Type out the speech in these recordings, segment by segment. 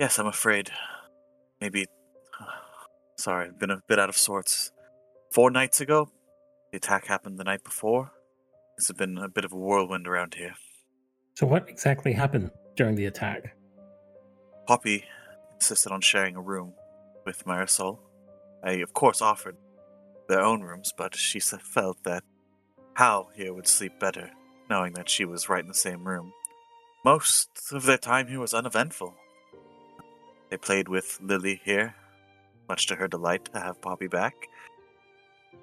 Yes, I'm afraid. Maybe. Sorry, I've been a bit out of sorts. Four nights ago, the attack happened the night before. This has been a bit of a whirlwind around here. So, what exactly happened during the attack? Poppy insisted on sharing a room with Marisol. I, of course, offered their own rooms, but she felt that Hal here would sleep better, knowing that she was right in the same room. Most of their time here was uneventful. They played with Lily here, much to her delight to have Poppy back.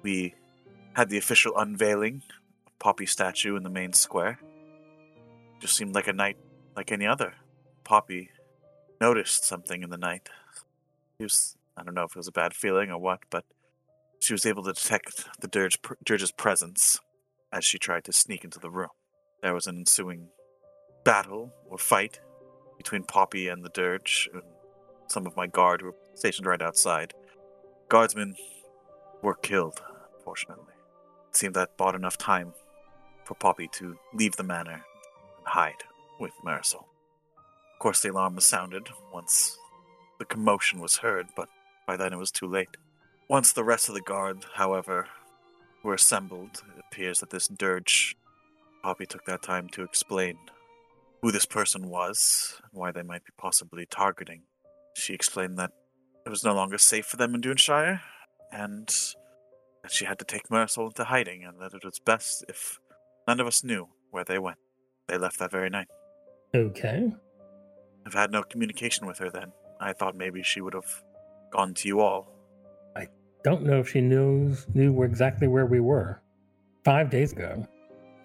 We had the official unveiling of Poppy's statue in the main square. Just seemed like a night like any other. Poppy noticed something in the night. She was, I don't know if it was a bad feeling or what, but she was able to detect the dirge, Dirge's presence as she tried to sneak into the room. There was an ensuing battle or fight between Poppy and the Dirge, some of my guard who were stationed right outside. Guardsmen were killed, fortunately. It seemed that bought enough time for Poppy to leave the manor and hide with Marisol. Of course, the alarm was sounded once the commotion was heard, but by then it was too late. Once the rest of the guard, however, were assembled, it appears that this dirge, Poppy took that time to explain who this person was and why they might be possibly targeting. She explained that it was no longer safe for them in Duneshire, and that she had to take Marisol into hiding, and that it was best if none of us knew where they went. They left that very night. Okay. I've had no communication with her then. I thought maybe she would have gone to you all. I don't know if she knows knew exactly where we were. Five days ago.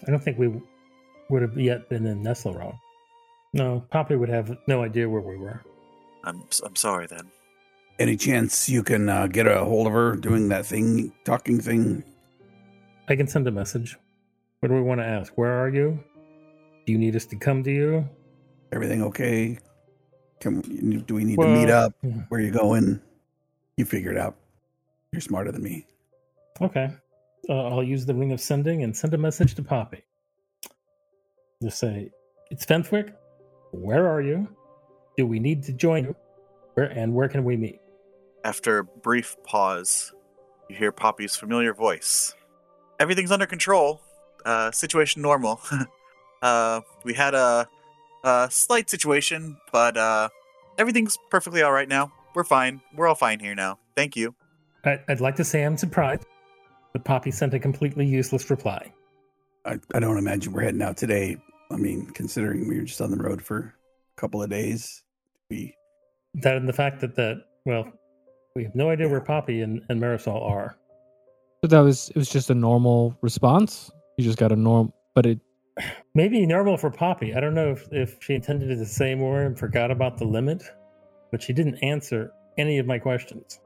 I don't think we would have yet been in Nesselrog. No, Poppy would have no idea where we were. I'm I'm sorry then. Any chance you can uh, get a hold of her doing that thing, talking thing? I can send a message. What do we want to ask? Where are you? Do you need us to come to you? Everything okay? Can do we need to meet Well, up? Where you going? You figure it out. You're smarter than me. Okay. Uh, I'll use the ring of sending and send a message to Poppy. Just say, it's Fenthwick. Where are you? Do we need to join you? Where and where can we meet? After a brief pause, you hear Poppy's familiar voice. Everything's under control. Uh, situation normal. uh, we had a, a slight situation, but uh, everything's perfectly all right now. We're fine. We're all fine here now. Thank you. I, I'd like to say I'm surprised, but Poppy sent a completely useless reply. I, I don't imagine we're heading out today. I mean, considering we were just on the road for a couple of days, we That and the fact that that well, we have no idea where Poppy and, and Marisol are. So that was it was just a normal response. You just got a norm, but it Maybe normal for Poppy. I don't know if, if she intended to say more and forgot about the limit, but she didn't answer any of my questions.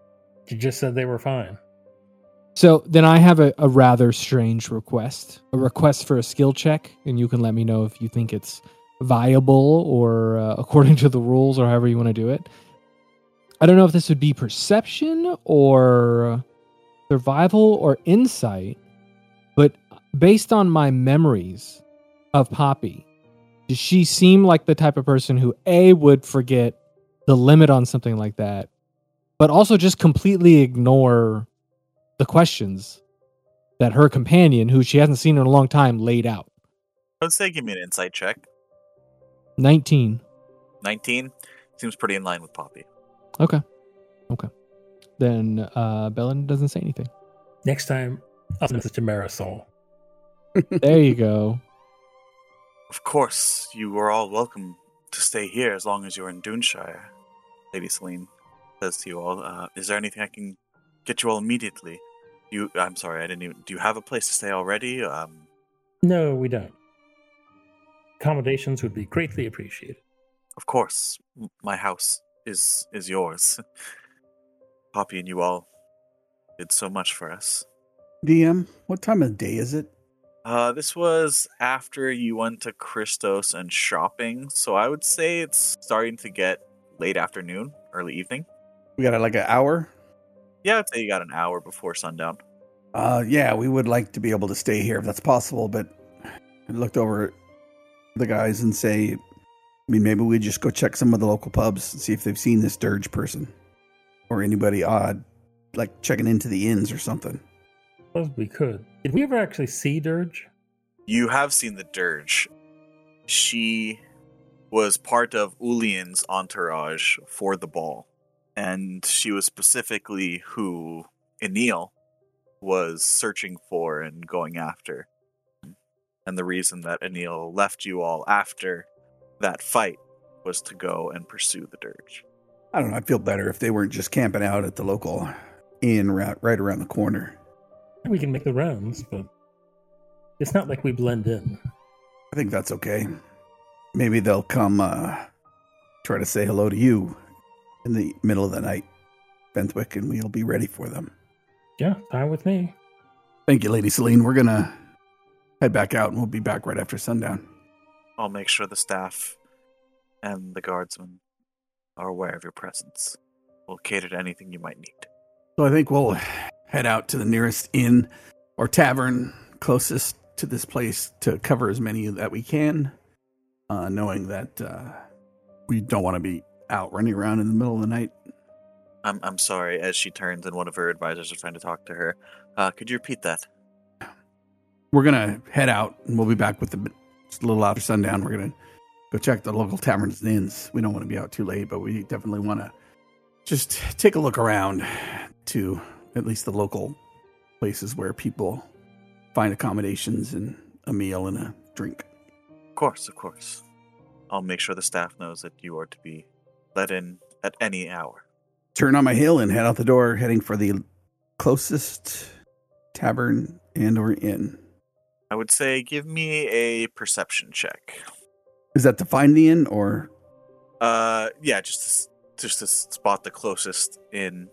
She just said they were fine. So then I have a, a rather strange request. A request for a skill check, and you can let me know if you think it's viable or uh, according to the rules or however you want to do it. I don't know if this would be perception or survival or insight, but based on my memories of Poppy, does she seem like the type of person who A would forget the limit on something like that, but also just completely ignore the questions that her companion, who she hasn't seen in a long time, laid out. I would say give me an insight check. 19. 19 seems pretty in line with Poppy. Okay. Okay. Then uh Belladin doesn't say anything. Next time, I'll send a to Marisol. There you go. Of course, you are all welcome to stay here as long as you're in Duneshire. Lady Celine says to you all, uh, is there anything I can get you all immediately? You, I'm sorry, I didn't even, do you have a place to stay already? Um, No, we don't. Accommodations would be greatly appreciated. of course, my house is, is yours. Poppy and you all did so much for us. DM, what time of day is it? Uh, this was after you went to Christos and shopping, so I would say it's starting to get late afternoon, early evening. We got like an hour. Yeah, I'd say you got an hour before sundown. Uh, yeah, we would like to be able to stay here if that's possible, but I looked over at the guys and say, I mean, maybe we just go check some of the local pubs and see if they've seen this dirge person or anybody odd, like checking into the inns or something. Suppose we could. Did we ever actually see Dirge? You have seen the Dirge. She was part of Ulian's entourage for the ball. And she was specifically who Enil was searching for and going after. And the reason that Enil left you all after that fight was to go and pursue the Dirge. I don't know. I'd feel better if they weren't just camping out at the local inn right, right around the corner. We can make the rounds, but it's not like we blend in. I think that's okay. Maybe they'll come uh, try to say hello to you in the middle of the night, Fenthwick, and we'll be ready for them. Yeah, fine with me. Thank you, Lady Celine. We're going to head back out and we'll be back right after sundown. I'll make sure the staff and the guardsmen are aware of your presence. We'll cater to anything you might need. So I think we'll head out to the nearest inn or tavern closest to this place to cover as many that we can, uh, knowing that uh, we don't want to be out running around in the middle of the night. I'm I'm sorry. As she turns and one of her advisors is trying to talk to her, uh, could you repeat that? We're gonna head out and we'll be back with the just a little after sundown. We're gonna go check the local taverns and inns. We don't want to be out too late, but we definitely want to just take a look around to at least the local places where people find accommodations and a meal and a drink. Of course, of course. I'll make sure the staff knows that you are to be let in at any hour. Turn on my heel and head out the door, heading for the closest tavern and or inn. I would say give me a perception check. Is that to find the inn or Uh, yeah, just to, just to spot the closest inn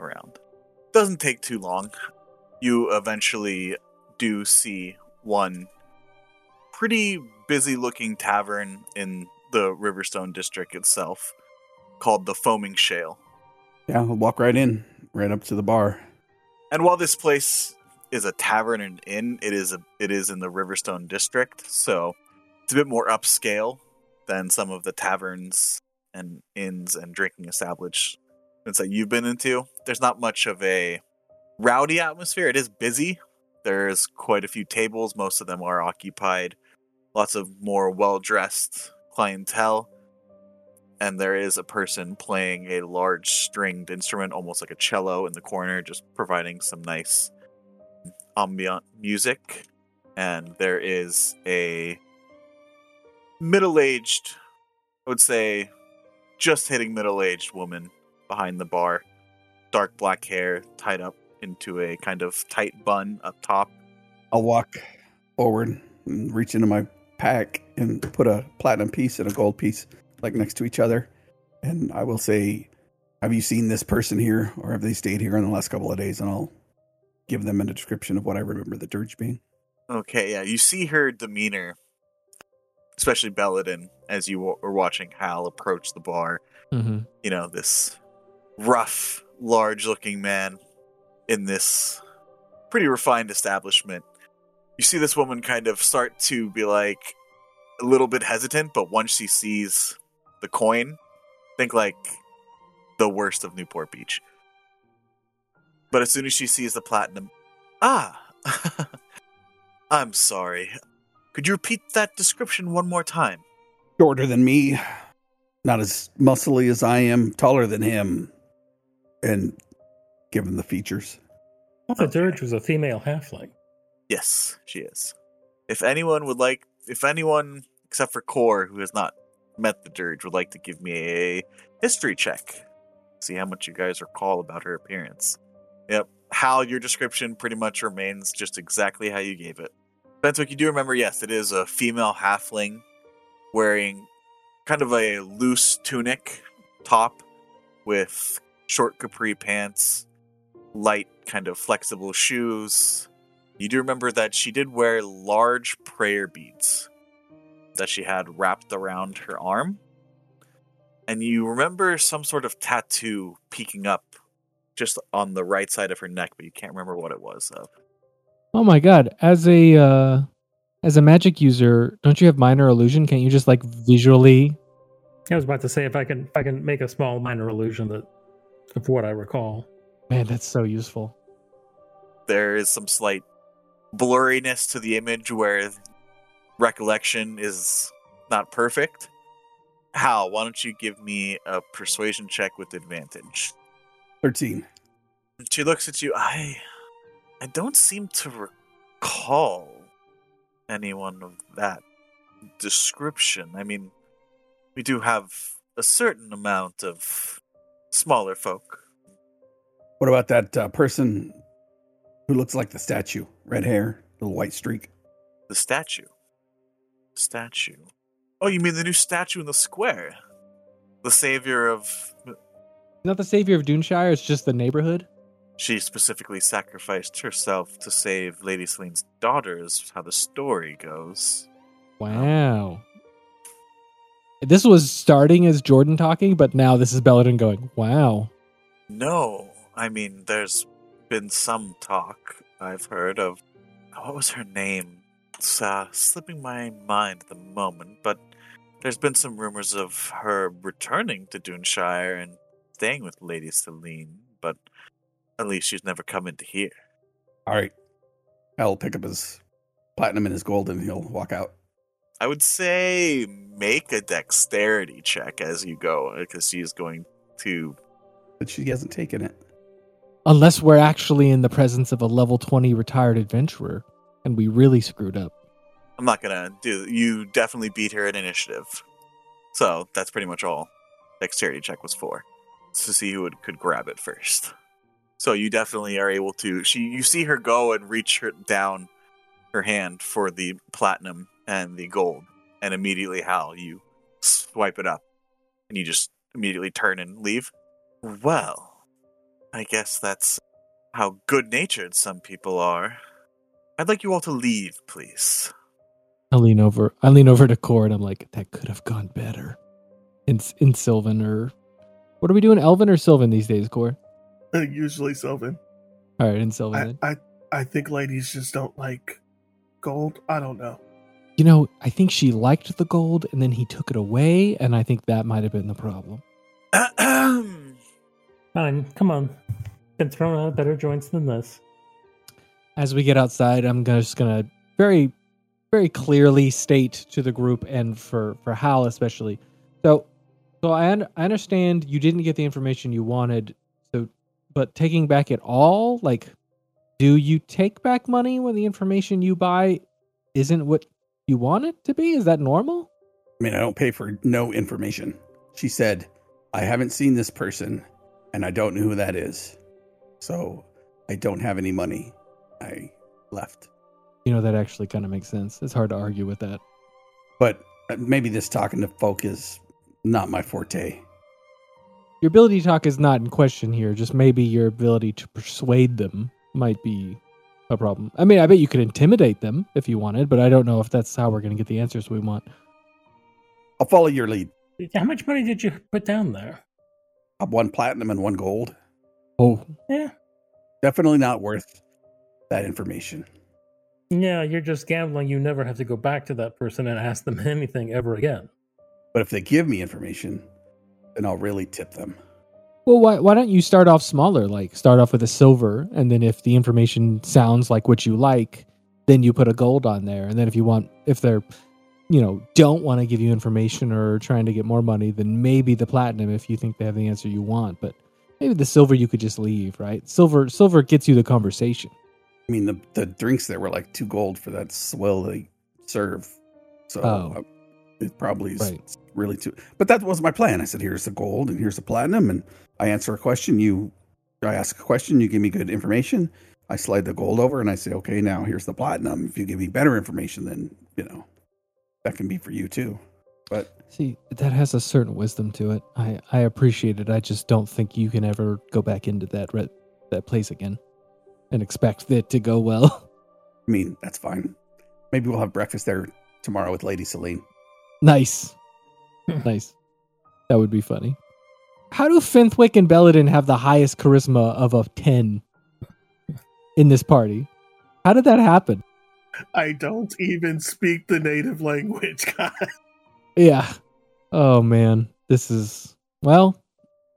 around. Doesn't take too long. You eventually do see one pretty busy-looking tavern in the Riverstone district itself, called the Foaming Shale. yeah, we'll walk right in, right up to the bar. And while this place is a tavern and inn, it is a it is in the Riverstone district, so it's a bit more upscale than some of the taverns and inns and drinking establishments that you've been into. There's not much of a rowdy atmosphere. It is busy. There's quite a few tables. Most of them are occupied. Lots of more well dressed clientele. And there is a person playing a large stringed instrument, almost like a cello, in the corner, just providing some nice ambient music. And there is a middle aged, I would say, just hitting middle aged woman behind the bar. Dark black hair tied up into a kind of tight bun up top. I'll walk forward and reach into my pack and put a platinum piece and a gold piece like next to each other. And I will say, Have you seen this person here or have they stayed here in the last couple of days? And I'll give them a description of what I remember the dirge being. Okay, yeah, you see her demeanor, especially Belladin, as you were watching Hal approach the bar. Mm-hmm. You know, this rough, large looking man in this pretty refined establishment. You see this woman kind of start to be like a little bit hesitant, but once she sees the coin, think like the worst of Newport Beach. But as soon as she sees the platinum, ah, I'm sorry. Could you repeat that description one more time? Shorter than me, not as muscly as I am, taller than him, and given the features. I thought Okay. Dirge was a female halfling. Yes, she is. If anyone would like, if anyone except for Core, who has not met the Dirge, would like to give me a history check, see how much you guys recall about her appearance. Yep. How your description pretty much remains just exactly how you gave it. Fenthwick, you do remember, yes, it is a female halfling wearing kind of a loose tunic top with short capri pants, light, kind of flexible shoes. You do remember that she did wear large prayer beads that she had wrapped around her arm. And you remember some sort of tattoo peeking up just on the right side of her neck, but you can't remember what it was. Of. Oh my god! As a uh, as a magic user, don't you have minor illusion? Can't you just like visually? I was about to say if I can if I can make a small minor illusion that of what I recall. Man, that's so useful. There is some slight blurriness to the image where recollection is not perfect. Hal, why don't you give me a persuasion check with advantage? 13. She looks at you. I I don't seem to recall anyone of that description. I mean, we do have a certain amount of smaller folk. What about that uh, person who looks like the statue? Red hair, little white streak. The statue. Statue. Oh, you mean the new statue in the square? The savior of. Not the savior of Duneshire, it's just the neighborhood. She specifically sacrificed herself to save Lady Celine's daughters, how the story goes. Wow. This was starting as Jordan talking, but now this is Belladin going, wow. No, I mean, there's been some talk I've heard of. What was her name? It's uh, slipping my mind at the moment, but there's been some rumors of her returning to Duneshire and staying with Lady Celine, but at least she's never come into here. All right. I'll pick up his platinum and his gold and he'll walk out. I would say make a dexterity check as you go, because she's going to. But she hasn't taken it. Unless we're actually in the presence of a level 20 retired adventurer and we really screwed up. I'm not gonna do. You definitely beat her at initiative, so that's pretty much all. Dexterity check was for to see who would, could grab it first. So you definitely are able to. She, you see her go and reach her down her hand for the platinum and the gold, and immediately, Hal, you swipe it up, and you just immediately turn and leave. Well, I guess that's how good natured some people are. I'd like you all to leave, please. I lean over. I lean over to Core and I'm like, that could have gone better. In in Sylvan or what are we doing, Elvin or Sylvan these days, Core? Usually Sylvan. All right, and Sylvan. I, then. I I think ladies just don't like gold. I don't know. You know, I think she liked the gold and then he took it away, and I think that might have been the problem. Fine, come on. Been thrown out of better joints than this. As we get outside, I'm gonna, just gonna very, very clearly state to the group and for for Hal especially. So, so I un- I understand you didn't get the information you wanted. So, but taking back it all, like, do you take back money when the information you buy isn't what you want it to be? Is that normal? I mean, I don't pay for no information. She said, I haven't seen this person and I don't know who that is. So I don't have any money. I left. You know that actually kind of makes sense. It's hard to argue with that. But uh, maybe this talking to folk is not my forte. Your ability to talk is not in question here. Just maybe your ability to persuade them might be a problem. I mean, I bet you could intimidate them if you wanted, but I don't know if that's how we're going to get the answers we want. I'll follow your lead. How much money did you put down there? I have one platinum and one gold. Oh, Yeah. Definitely not worth that information. Yeah, you're just gambling. You never have to go back to that person and ask them anything ever again. But if they give me information, then I'll really tip them. well, why why don't you start off smaller? Like start off with a silver, and then if the information sounds like what you like, then you put a gold on there. And then if you want, if they're, you know, don't want to give you information or trying to get more money, then maybe the platinum if you think they have the answer you want. But maybe the silver you could just leave, right? Silver silver gets you the conversation. I mean, the, the drinks there were like two gold for that swill they serve. So Oh. Uh, it probably is Right. really too. But that was my plan. I said, here's the gold and here's the platinum. And I answer a question. You, I ask a question. You give me good information. I slide the gold over and I say, okay, now here's the platinum. If you give me better information, then, you know, that can be for you too. But See, that has a certain wisdom to it. I I appreciate it. I just don't think you can ever go back into that re- that place again and expect it to go well. I mean, that's fine. Maybe we'll have breakfast there tomorrow with Lady Celine. Nice, hmm. nice. That would be funny. How do Fenthwick and Belladin have the highest charisma of a ten in this party? How did that happen? I don't even speak the native language, guys. Yeah. Oh man, this is well.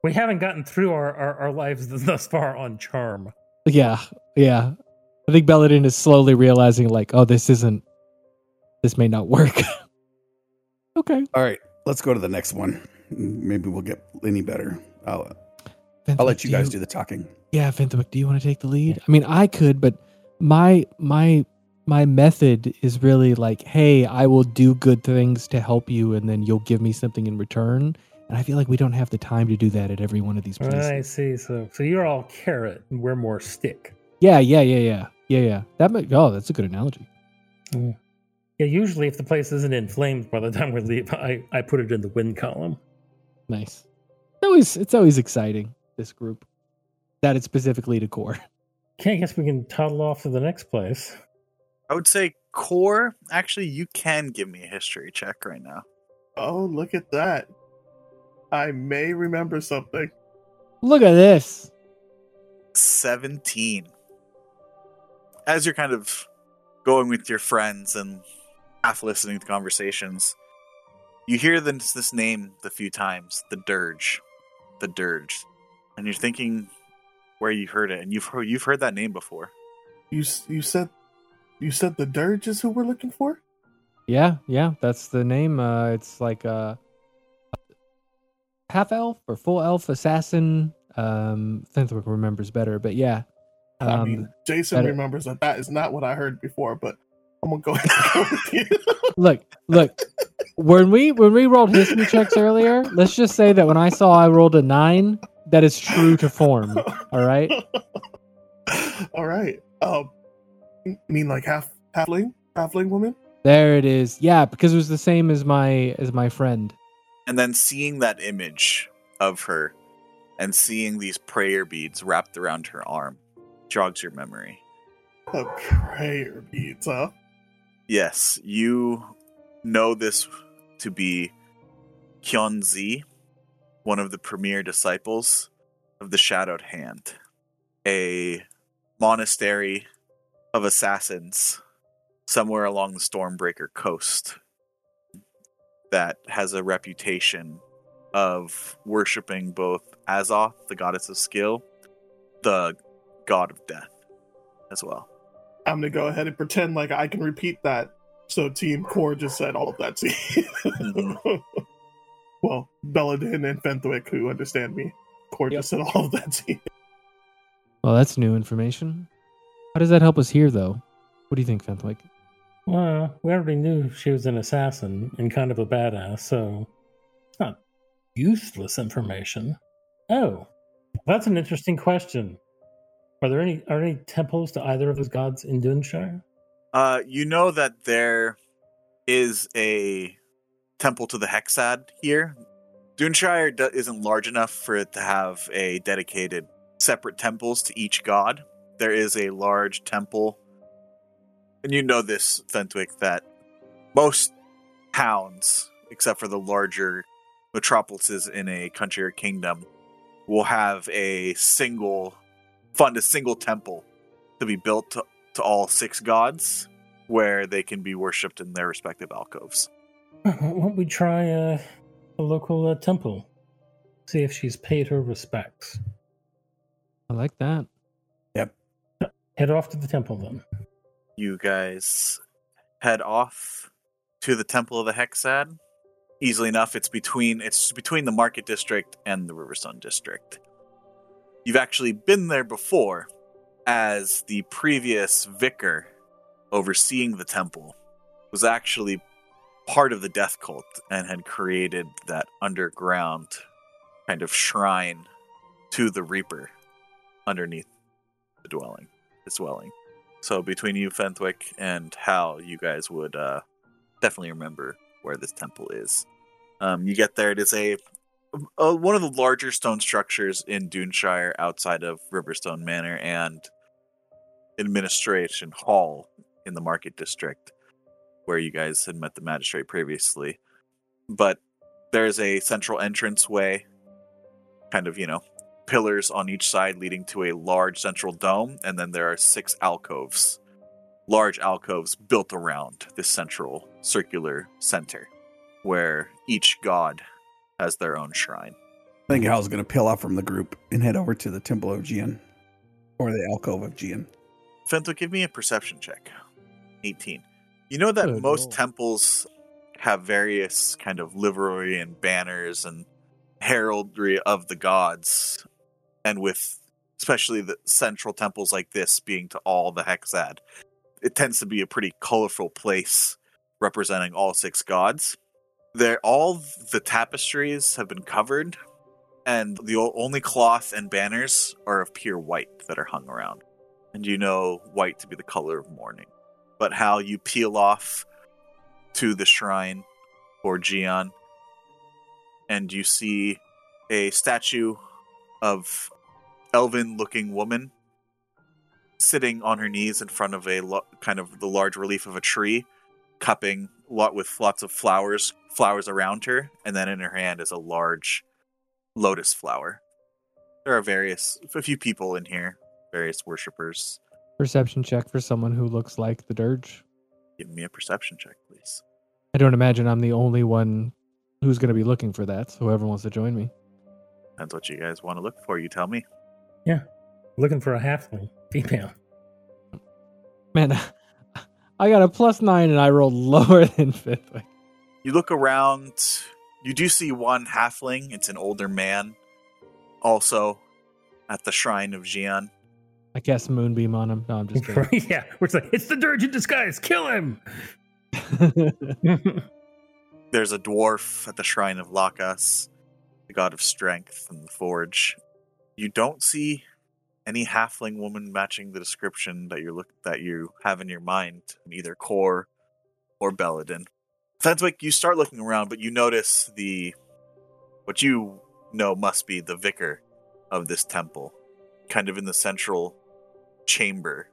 We haven't gotten through our, our, our lives thus far on charm. Yeah, yeah. I think Belladin is slowly realizing, like, oh, this isn't. This may not work. okay. All right, let's go to the next one. Maybe we'll get any better. I'll, I'll let you guys do the talking. Yeah, Fenthwick, do you want to take the lead? I mean, I could, but my my my method is really like, hey, I will do good things to help you, and then you'll give me something in return. And I feel like we don't have the time to do that at every one of these places. I see. So so you're all carrot and we're more stick. Yeah, yeah, yeah, yeah, yeah, yeah. That might. Oh, that's a good analogy. Yeah. Yeah. Usually, if the place isn't inflamed by the time we leave, I I put it in the wind column. Nice. It's always it's always exciting. This group that it's specifically to core. Okay, I guess we can toddle off to the next place. I would say core. Actually, you can give me a history check right now. Oh, look at that. I may remember something. Look at this. 17. As you're kind of going with your friends and half listening to conversations, you hear this, this name a few times the Dirge. The Dirge. And you're thinking where you heard it, and you've heard, you've heard that name before. You you said you said the dirge is who we're looking for. Yeah, yeah, that's the name. Uh, it's like a half elf or full elf assassin. Um, Fenthwick remembers better, but yeah. Um, I mean, Jason better. remembers that that is not what I heard before, but I'm gonna go ahead and go with you. look, look. When we when we rolled history checks earlier, let's just say that when I saw I rolled a nine, that is true to form. All right. all right. Um, you mean like half halfling halfling woman? There it is. Yeah, because it was the same as my as my friend. And then seeing that image of her, and seeing these prayer beads wrapped around her arm, jogs your memory. A prayer beads, huh? Yes, you know this to be Kyonzi, one of the premier disciples of the Shadowed Hand, a monastery of assassins somewhere along the Stormbreaker coast that has a reputation of worshipping both Azoth, the goddess of skill, the god of death, as well. I'm gonna go ahead and pretend like I can repeat that. So Team Core just said all of that to you. well, Belladin and Fenthwick, who understand me, Core yep. just said all of that to you. Well, that's new information. How does that help us here, though? What do you think, Fenthwick? Well, we already knew she was an assassin and kind of a badass, so it's not useless information. Oh, that's an interesting question. Are there any are any temples to either of those gods in Duneshire? Uh, you know that there is a temple to the Hexad here. Duneshire isn't large enough for it to have a dedicated separate temples to each god. There is a large temple, and you know this, Fenthwick, that most towns, except for the larger metropolises in a country or kingdom, will have a single fund a single temple to be built to, to all six gods where they can be worshipped in their respective alcoves. Why don't we try uh, a local uh, temple? See if she's paid her respects. I like that. Yep. Head off to the temple then. You guys head off to the temple of the Hexad. Easily enough, it's between it's between the Market District and the Riverstone District. You've actually been there before as the previous vicar overseeing the temple was actually part of the death cult and had created that underground kind of shrine to the Reaper underneath the dwelling, his dwelling. So between you, Fenthwick, and Hal, you guys would uh, definitely remember where this temple is. Um, you get there; it is a, a, one of the larger stone structures in Duneshire, outside of Riverstone Manor and Administration Hall in the Market District where you guys had met the magistrate previously. But there's a central entrance way, kind of, you know, pillars on each side leading to a large central dome, and then there are six alcoves large alcoves built around this central circular center where each god has their own shrine. I think Hal's going to peel off from the group and head over to the Temple of Gian or the alcove of Gian. Fento, give me a perception check. 18. You know that Good most roll. temples have various kind of livery and banners and heraldry of the gods, and with especially the central temples like this being to all the Hexad, it tends to be a pretty colorful place representing all six gods. There, all the tapestries have been covered, and the only cloth and banners are of pure white that are hung around and you know white to be the color of mourning. But how you peel off to the shrine for Gian, and you see a statue of elven-looking woman sitting on her knees in front of a lo- kind of the large relief of a tree, cupping lot with lots of flowers, flowers around her, and then in her hand is a large lotus flower. There are various, a few people in here, various worshippers. Perception check for someone who looks like the dirge. Give me a perception check, please. I don't imagine I'm the only one who's going to be looking for that. So whoever wants to join me. Depends what you guys want to look for. You tell me. Yeah, looking for a halfling female. Man, I got a plus nine and I rolled lower than fifth. You look around. You do see one halfling. It's an older man, also at the shrine of Gian. I cast moonbeam on him. No, I'm just kidding. yeah, we're like, it's the dirge in disguise. Kill him. There's a dwarf at the shrine of Lakas, the god of strength and the forge. You don't see any halfling woman matching the description that you look that you have in your mind in either Core or Belladin. Fenthwick, you start looking around, but you notice the what you know must be the vicar of this temple, kind of in the central chamber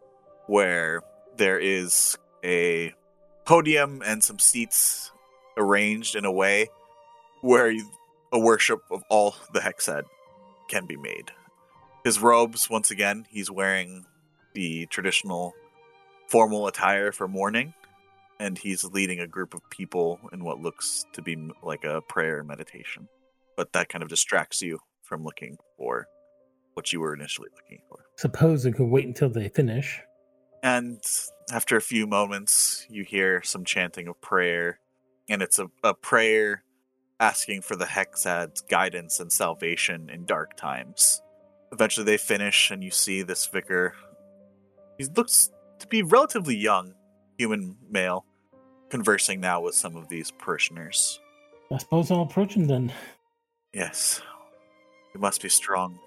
where there is a podium and some seats arranged in a way where a worship of all the Hexad can be made. His robes, once again, he's wearing the traditional formal attire for mourning, and he's leading a group of people in what looks to be like a prayer meditation. But that kind of distracts you from looking for what you were initially looking for. Suppose we could wait until they finish. And after a few moments, you hear some chanting of prayer, and it's a, a prayer asking for the Hexad's guidance and salvation in dark times. Eventually, they finish, and you see this vicar. He looks to be relatively young, human male, conversing now with some of these parishioners. I suppose I'll approach him then. Yes, you must be strong.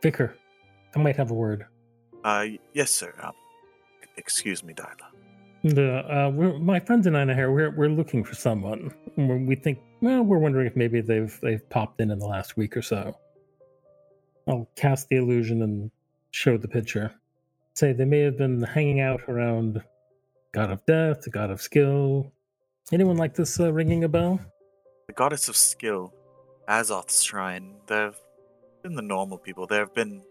Vicar, I might have a word. Uh, yes, sir. Um, excuse me, Dyla. The uh, we're, my friends and I are here. We're we're looking for someone. We think. Well, we're wondering if maybe they've they've popped in in the last week or so. I'll cast the illusion and show the picture. Say they may have been hanging out around God of Death, God of Skill. Anyone like this uh, ringing a bell? the goddess of skill, Azoth's shrine, there have been the normal people. There have been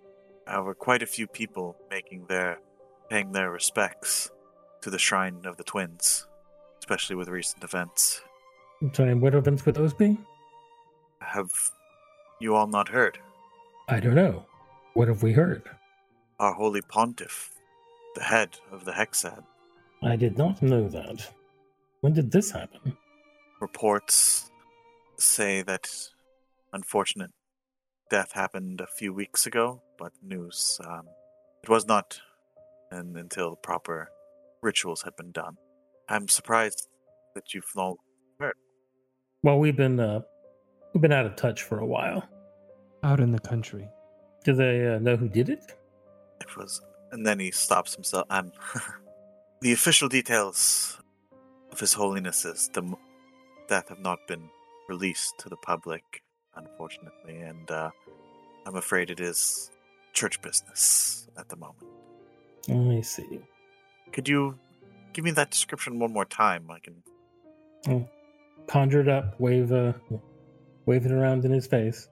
uh, quite a few people making their paying their respects to the shrine of the twins, especially with recent events. I'm sorry, what events would those be? Have you all not heard? I don't know. What have we heard? Our holy pontiff, the head of the Hexad, I did not know that. When did this happen? reports say that unfortunate death happened a few weeks ago, but news um, it was not and until proper rituals had been done. I'm surprised that you've no heard. Well, we've been uh, we've been out of touch for a while. Out in the country. Do they uh, know who did it? it was and then he stops himself um the official details of his holiness's dem- death have not been released to the public unfortunately and uh, i'm afraid it is church business at the moment Let me see. could you give me that description one more time i can Conjure it up, wave uh, wave it around in his face.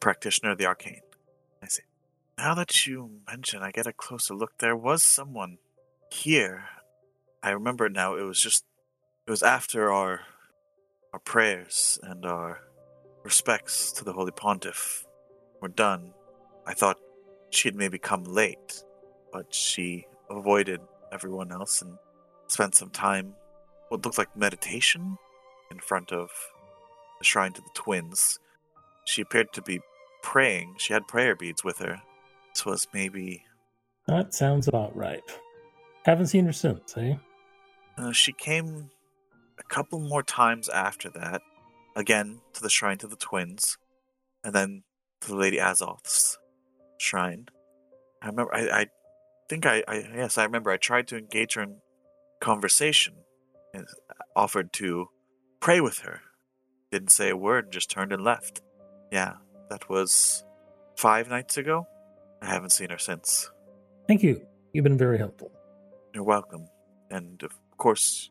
Practitioner of the arcane i see now that you mention i get a closer look there was someone here, I remember it now. It was just it was after our our prayers and our respects to the Holy Pontiff were done. I thought she'd maybe come late, but she avoided everyone else and spent some time, what looked like meditation, in front of the shrine to the twins. She appeared to be praying. She had prayer beads with her. This was maybe. That sounds about right. Haven't seen her since, eh? Uh, she came a couple more times after that, again to the shrine to the twins, and then to the Lady Azoth's shrine. I remember. I, I think I, I. Yes, I remember. I tried to engage her in conversation, and offered to pray with her. Didn't say a word. Just turned and left. Yeah, that was five nights ago. I haven't seen her since. Thank you. You've been very helpful. You're welcome. And of course,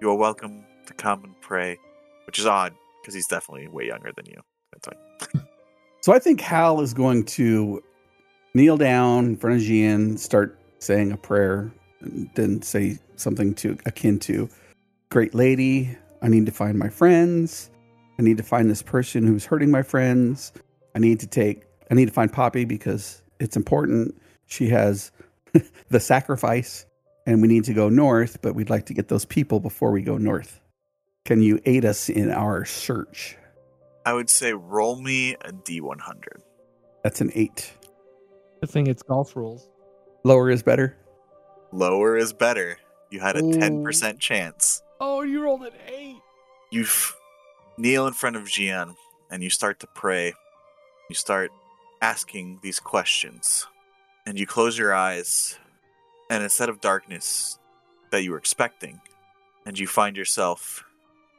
you are welcome to come and pray, which is odd because he's definitely way younger than you. That's fine. So I think Hal is going to kneel down in front of Gian, start saying a prayer, and then say something to akin to, "Great lady, I need to find my friends. I need to find this person who's hurting my friends. I need to take. I need to find Poppy because it's important. She has the sacrifice, and we need to go north. But we'd like to get those people before we go north. Can you aid us in our search?" I would say roll me a D100. That's an eight. The thing it's golf rules. Lower is better. Lower is better. You had a Ooh. 10% chance. Oh, you rolled an eight. You f- kneel in front of Gian and you start to pray. You start asking these questions. And you close your eyes, and instead of darkness that you were expecting, and you find yourself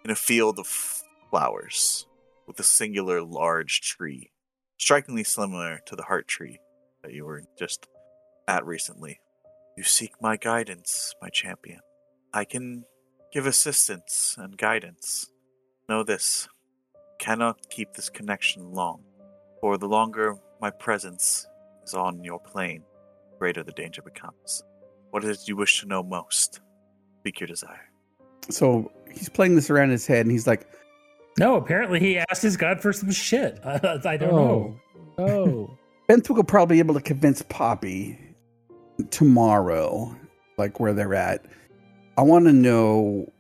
in a field of flowers with a singular large tree, strikingly similar to the heart tree that you were just at recently. You seek my guidance, my champion. I can give assistance and guidance. Know this cannot keep this connection long, for the longer my presence is on your plane, the greater the danger becomes. What is it you wish to know most? Speak your desire. So he's playing this around his head, and he's like, No, apparently he asked his god for some shit. I, I don't oh. know. Oh, no. Fenthwick will probably be able to convince Poppy tomorrow, like where they're at. I want to know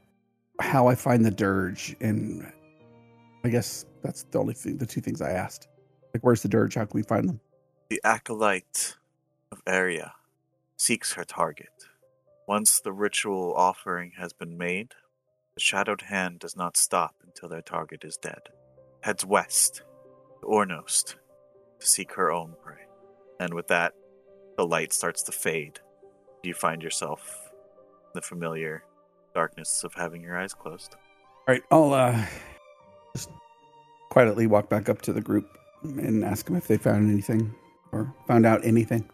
how I find the dirge, and I guess that's the only thing, the two things I asked. Like, where's the dirge? How can we find them? The acolyte of Aria seeks her target. Once the ritual offering has been made, the shadowed hand does not stop until their target is dead. Heads west to Ornost to seek her own prey. And with that, the light starts to fade. You find yourself in the familiar darkness of having your eyes closed. All right, I'll uh, just quietly walk back up to the group and ask them if they found anything or found out anything.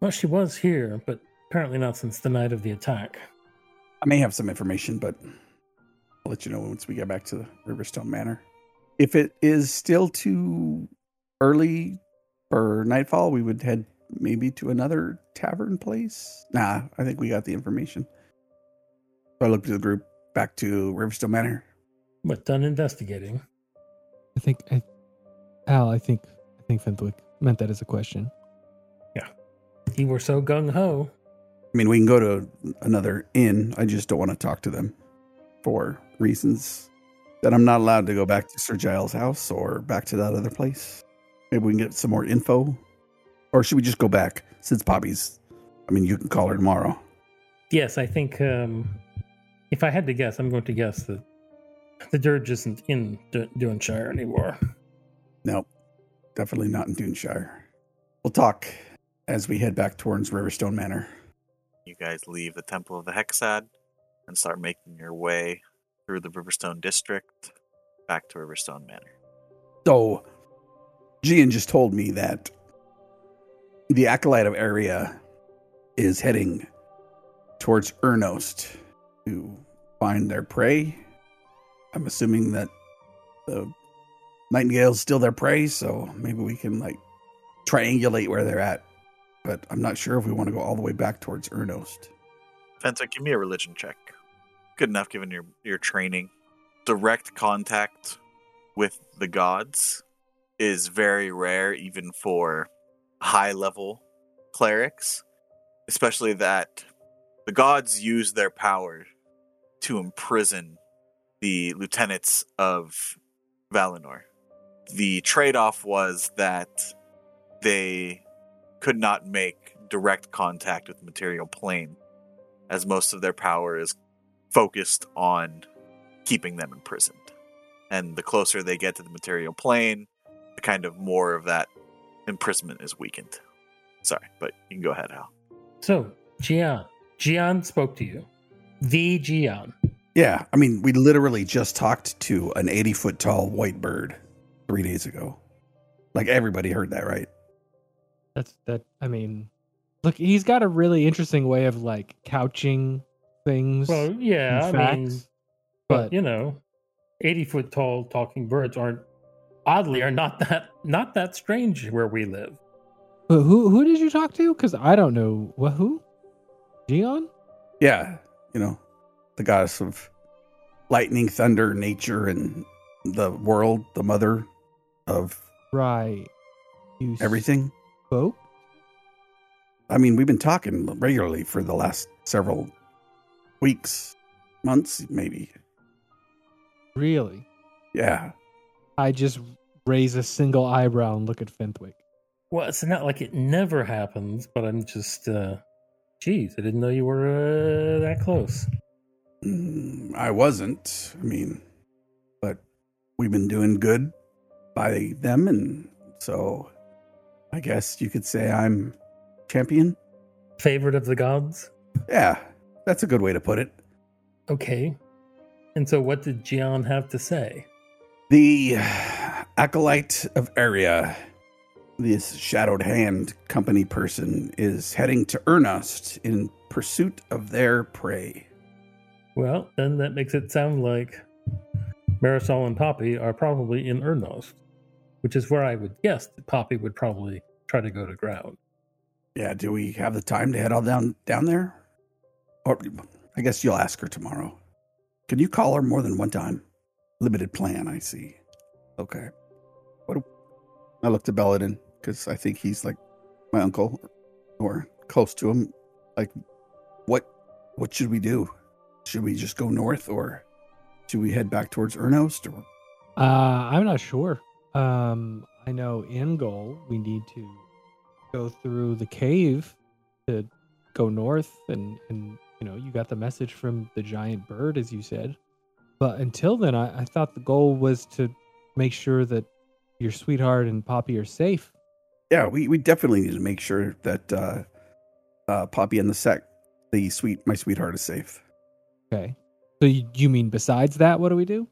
Well, she was here, but apparently not since the night of the attack. I may have some information, but I'll let you know once we get back to the Riverstone Manor. If it is still too early for nightfall, we would head maybe to another tavern place. Nah, I think we got the information. So I looked to the group back to Riverstone Manor. But done investigating. I think, I, Al, I think, I think Fenthwick meant that as a question. Yeah. You were so gung ho. I mean, we can go to another inn. I just don't want to talk to them for reasons that I'm not allowed to go back to Sir Giles' house or back to that other place. Maybe we can get some more info. Or should we just go back since Poppy's? I mean, you can call her tomorrow. Yes, I think um, if I had to guess, I'm going to guess that the dirge isn't in D- Duneshire anymore. Nope, definitely not in Duneshire. We'll talk as we head back towards Riverstone Manor. You guys leave the Temple of the Hexad and start making your way through the Riverstone district back to Riverstone Manor. So, Gian just told me that the Acolyte of Aria is heading towards Ernost to find their prey. I'm assuming that the Nightingale's still their prey, so maybe we can like triangulate where they're at. But I'm not sure if we want to go all the way back towards Ernost. Fencer, give me a religion check. Good enough given your, your training. Direct contact with the gods is very rare, even for high level clerics, especially that the gods use their power to imprison the lieutenants of Valinor. The trade off was that they could not make direct contact with the material plane, as most of their power is focused on keeping them imprisoned. And the closer they get to the material plane, the kind of more of that imprisonment is weakened. Sorry, but you can go ahead, Hal. So, Gian. Gian spoke to you. The Gian. Yeah, I mean, we literally just talked to an 80 foot tall white bird three days ago. Like everybody heard that, right? That's that. I mean, look, he's got a really interesting way of like couching things. Well, yeah, and I mean, but but you know, eighty foot tall talking birds aren't oddly are not that not that strange where we live. but who who did you talk to? Because I don't know. What who? Gian? Yeah, you know, the goddess of lightning, thunder, nature, and the world, the mother of Right. You everything. spoke. I mean, we've been talking regularly for the last several weeks, months, maybe. Really? Yeah. I just raise a single eyebrow and look at Fenthwick. Well, it's not like it never happens, but I'm just, uh, geez, I didn't know you were uh, that close. Mm, I wasn't. I mean, but we've been doing good by them, and so I guess you could say I'm champion. Favorite of the gods. Yeah, that's a good way to put it. Okay. And so, what did Gian have to say? The acolyte of Aria, this shadowed hand company person, is heading to Ernost in pursuit of their prey. Well, then that makes it sound like Marisol and Poppy are probably in Ernost, which is where I would guess that Poppy would probably try to go to ground. Yeah, do we have the time to head all down down there? Or I guess you'll ask her tomorrow. Can you call her more than one time? Limited plan, I see. Okay. What? Do, I looked at Belladin because I think he's like my uncle or close to him. Like, what? What should we do? Should we just go north, or should we head back towards Ernost? Or Uh, I'm not sure. Um, I know in goal we need to go through the cave to go north, and and you know you got the message from the giant bird as you said. But until then, I, I thought the goal was to make sure that your sweetheart and Poppy are safe. yeah, we, we definitely need to make sure that uh, uh, Poppy and the sec, the sweet my sweetheart, is safe. Okay. So you, you mean besides that, what do we do?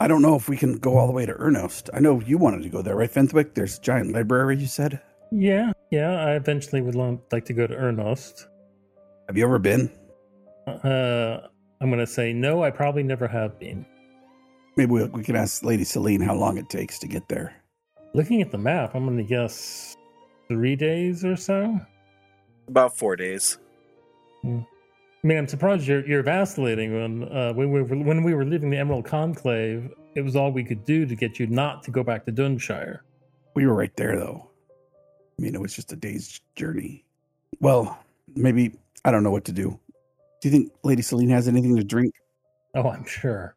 I don't know if we can go all the way to Ernost. I know you wanted to go there, right, Fenthwick? There's a giant library, you said. Yeah, yeah, I eventually would like to go to Ernost. Have you ever been? Uh, I'm going to say no, I probably never have been. Maybe we, we can ask Lady Celine how long it takes to get there. Looking at the map, I'm going to guess three days or so. About four days. I mean, I'm surprised you're you're vacillating when uh, when we were when we were leaving the Emerald Conclave. It was all we could do to get you not to go back to Duneshire. We were right there, though. I mean, it was just a day's journey. Well, maybe I don't know what to do. Do you think Lady Celine has anything to drink? Oh, I'm sure.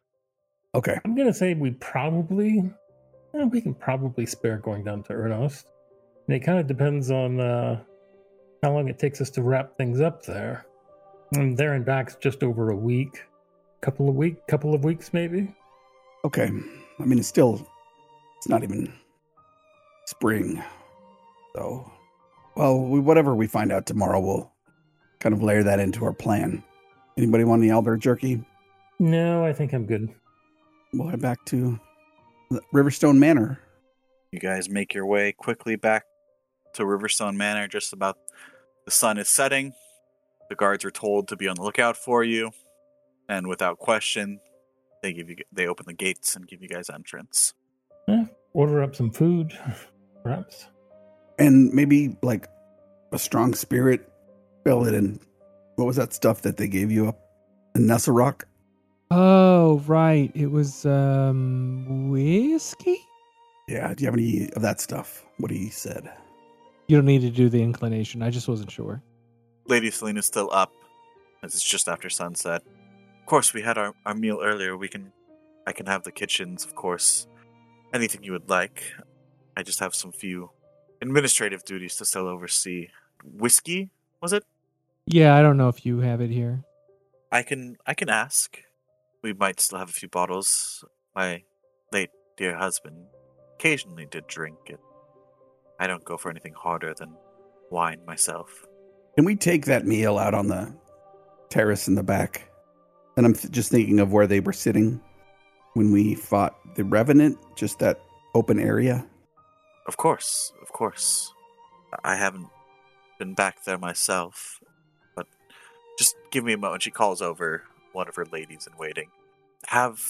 Okay. I'm gonna say we probably eh, we can probably spare going down to Ernost. And it kind of depends on uh, how long it takes us to wrap things up there. And there and back's just over a week, couple of week, couple of weeks maybe. Okay. I mean, it's still, it's not even spring. So, well, we, whatever we find out tomorrow, we'll kind of layer that into our plan. Anybody want any owlbear jerky? No, I think I'm good. We'll head back to the Riverstone Manor. You guys make your way quickly back to Riverstone Manor just about the sun is setting. The guards are told to be on the lookout for you, and without question, they give you they open the gates and give you guys entrance. Eh, order up some food, perhaps. And maybe like a strong spirit, fill it in. What was that stuff that they gave you up in Nestle Rock? Oh, right. It was um whiskey. Yeah. Do you have any of that stuff? What he said. You don't need to do the inclination. I just wasn't sure. Lady Selena's still up, as it's just after sunset. Of course, we had our, our meal earlier. We can, I can have the kitchens, of course. Anything you would like. I just have some few administrative duties to still oversee. Whiskey, was it? Yeah, I don't know if you have it here. I can, I can ask. We might still have a few bottles. My late dear husband occasionally did drink it. I don't go for anything harder than wine myself. Can we take that meal out on the terrace in the back? And I'm th- just thinking of where they were sitting when we fought the Revenant, just that open area. Of course, of course. I haven't been back there myself, but just give me a moment. She calls over one of her ladies in waiting. Have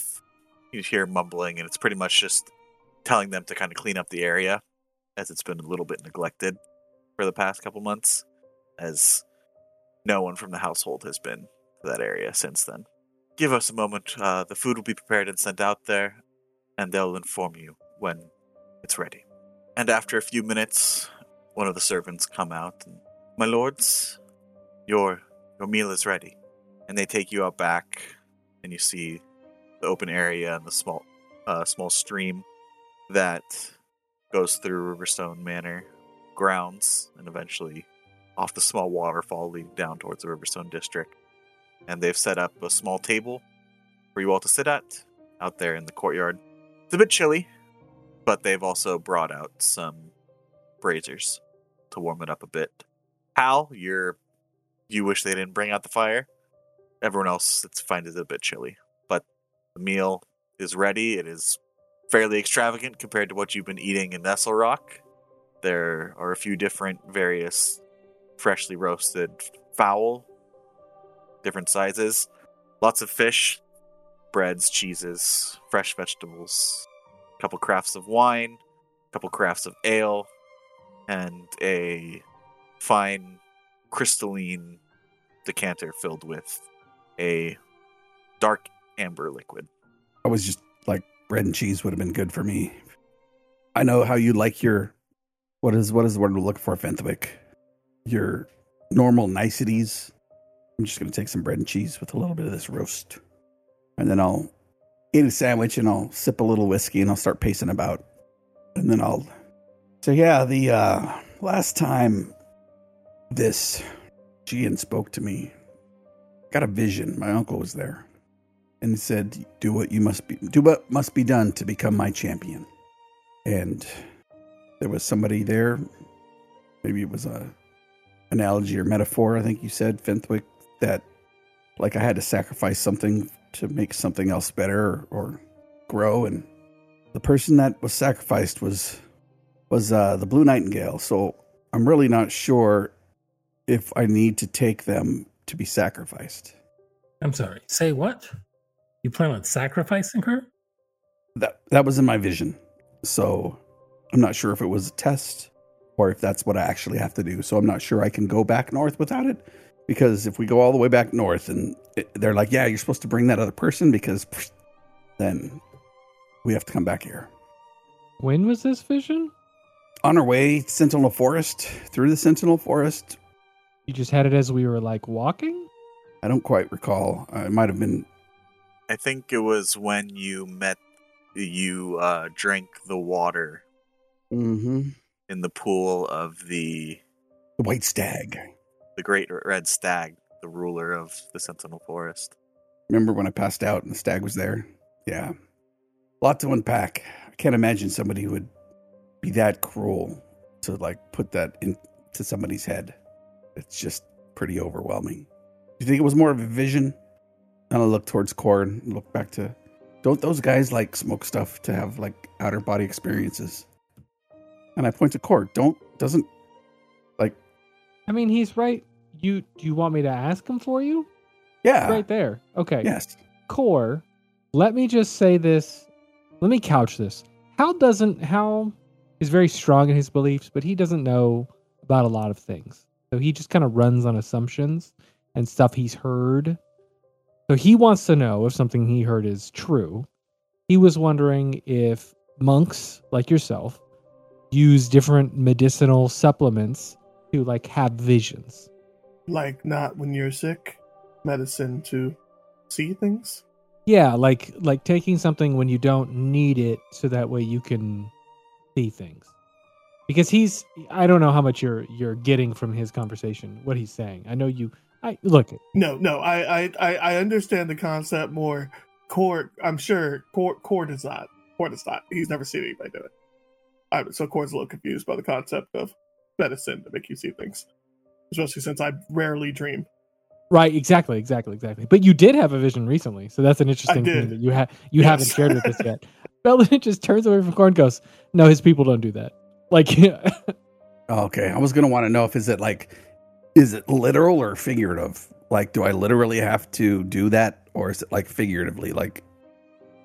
you hear mumbling, and it's pretty much just telling them to kind of clean up the area as it's been a little bit neglected for the past couple months, as no one from the household has been to that area since then. Give us a moment. Uh, the food will be prepared and sent out there, and they'll inform you when it's ready. And after a few minutes, one of the servants come out and, My lords, your your meal is ready. And they take you out back, and you see the open area and the small uh, small stream that goes through Riverstone Manor grounds and eventually off the small waterfall leading down towards the Riverstone district. And they've set up a small table for you all to sit at out there in the courtyard. It's a bit chilly, but they've also brought out some braziers to warm it up a bit. Hal, you're you wish they didn't bring out the fire. Everyone else it's finds it a bit chilly, but the meal is ready. It is fairly extravagant compared to what you've been eating in Nestle Rock. There are a few different, various freshly roasted fowl, different sizes, lots of fish, breads, cheeses, fresh vegetables, a couple crafts of wine, a couple crafts of ale, and a fine crystalline decanter filled with a dark amber liquid. I was just like bread and cheese would have been good for me. I know how you like your what is what is the word we're looking for, Fenthwick? Your normal niceties. I'm just gonna take some bread and cheese with a little bit of this roast. And then I'll eat a sandwich and I'll sip a little whiskey and I'll start pacing about. And then I'll So yeah, the uh last time this Gian spoke to me, got a vision. My uncle was there and said, "Do what you must be. Do what must be done to become my champion." And there was somebody there. Maybe it was a analogy or metaphor. I think you said Fenthwick that, like, I had to sacrifice something to make something else better or, or grow. And the person that was sacrificed was was uh, the Blue Nightingale. So I'm really not sure if I need to take them to be sacrificed. I'm sorry. Say what? You plan on sacrificing her? That that was in my vision. So I'm not sure if it was a test or if that's what I actually have to do. So I'm not sure I can go back north without it because if we go all the way back north and it, they're like, "Yeah, you're supposed to bring that other person because pff, then we have to come back here." When was this vision? On our way Sentinel Forest, through the Sentinel Forest, You just had it as we were like walking? I don't quite recall. Uh, it might have been I think it was when you met, you uh, drank the water mm-hmm. In the pool of the the White Stag. the Great Red Stag, the ruler of the Sentinel Forest. Remember when I passed out and the stag was there? Yeah. A lot to unpack. I can't imagine somebody would be that cruel to like put that into somebody's head. It's just pretty overwhelming. Do you think it was more of a vision? And I look towards Core and look back to don't those guys like smoke stuff to have like outer body experiences? And I point to Core. Don't doesn't like I mean, he's right. You do you want me to ask him for you? yeah. right there. Okay. Yes. Core, let me just say this. Let me couch this. Hal doesn't Hal is very strong in his beliefs, but he doesn't know about a lot of things. So he just kind of runs on assumptions. and stuff he's heard. So he wants to know if something he heard is true. He was wondering if monks like yourself use different medicinal supplements to like have visions. Like not when you're sick, medicine to see things. Yeah, like like taking something when you don't need it so that way you can see things. Because he's I don't know how much you're you're getting from his conversation, what he's saying. I know you I look No, no, I I I, I understand the concept more. Core, I'm sure Core Core is not. Core is not. He's never seen anybody do it. I, so Core's a little confused by the concept of medicine to make you see things, especially since I rarely dream. Right, exactly, exactly, exactly. But you did have a vision recently, so that's an interesting thing that you have you Yes. haven't shared with us yet. Belden just turns away from Core and goes, No, his people don't do that. Like Okay, I was gonna want to know if is it like, is it literal or figurative? Like, do I literally have to do that, or is it like figuratively? Like,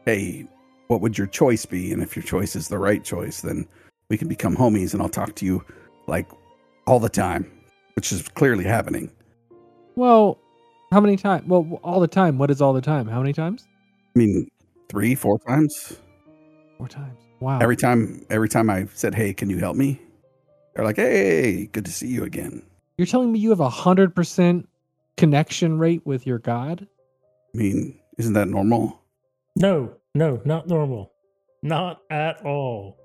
hey, what would your choice be? And if your choice is the right choice, then we can become homies, and I'll talk to you like all the time, which is clearly happening. Well, how many times? Well, all the time. What is all the time? How many times? I mean, three, four times. Four times. Wow. Every time, every time I said, "Hey, can you help me?" They're like, "Hey, good to see you again." You're telling me you have a hundred percent connection rate with your god? I mean, isn't that normal? No, no, not normal. Not at all.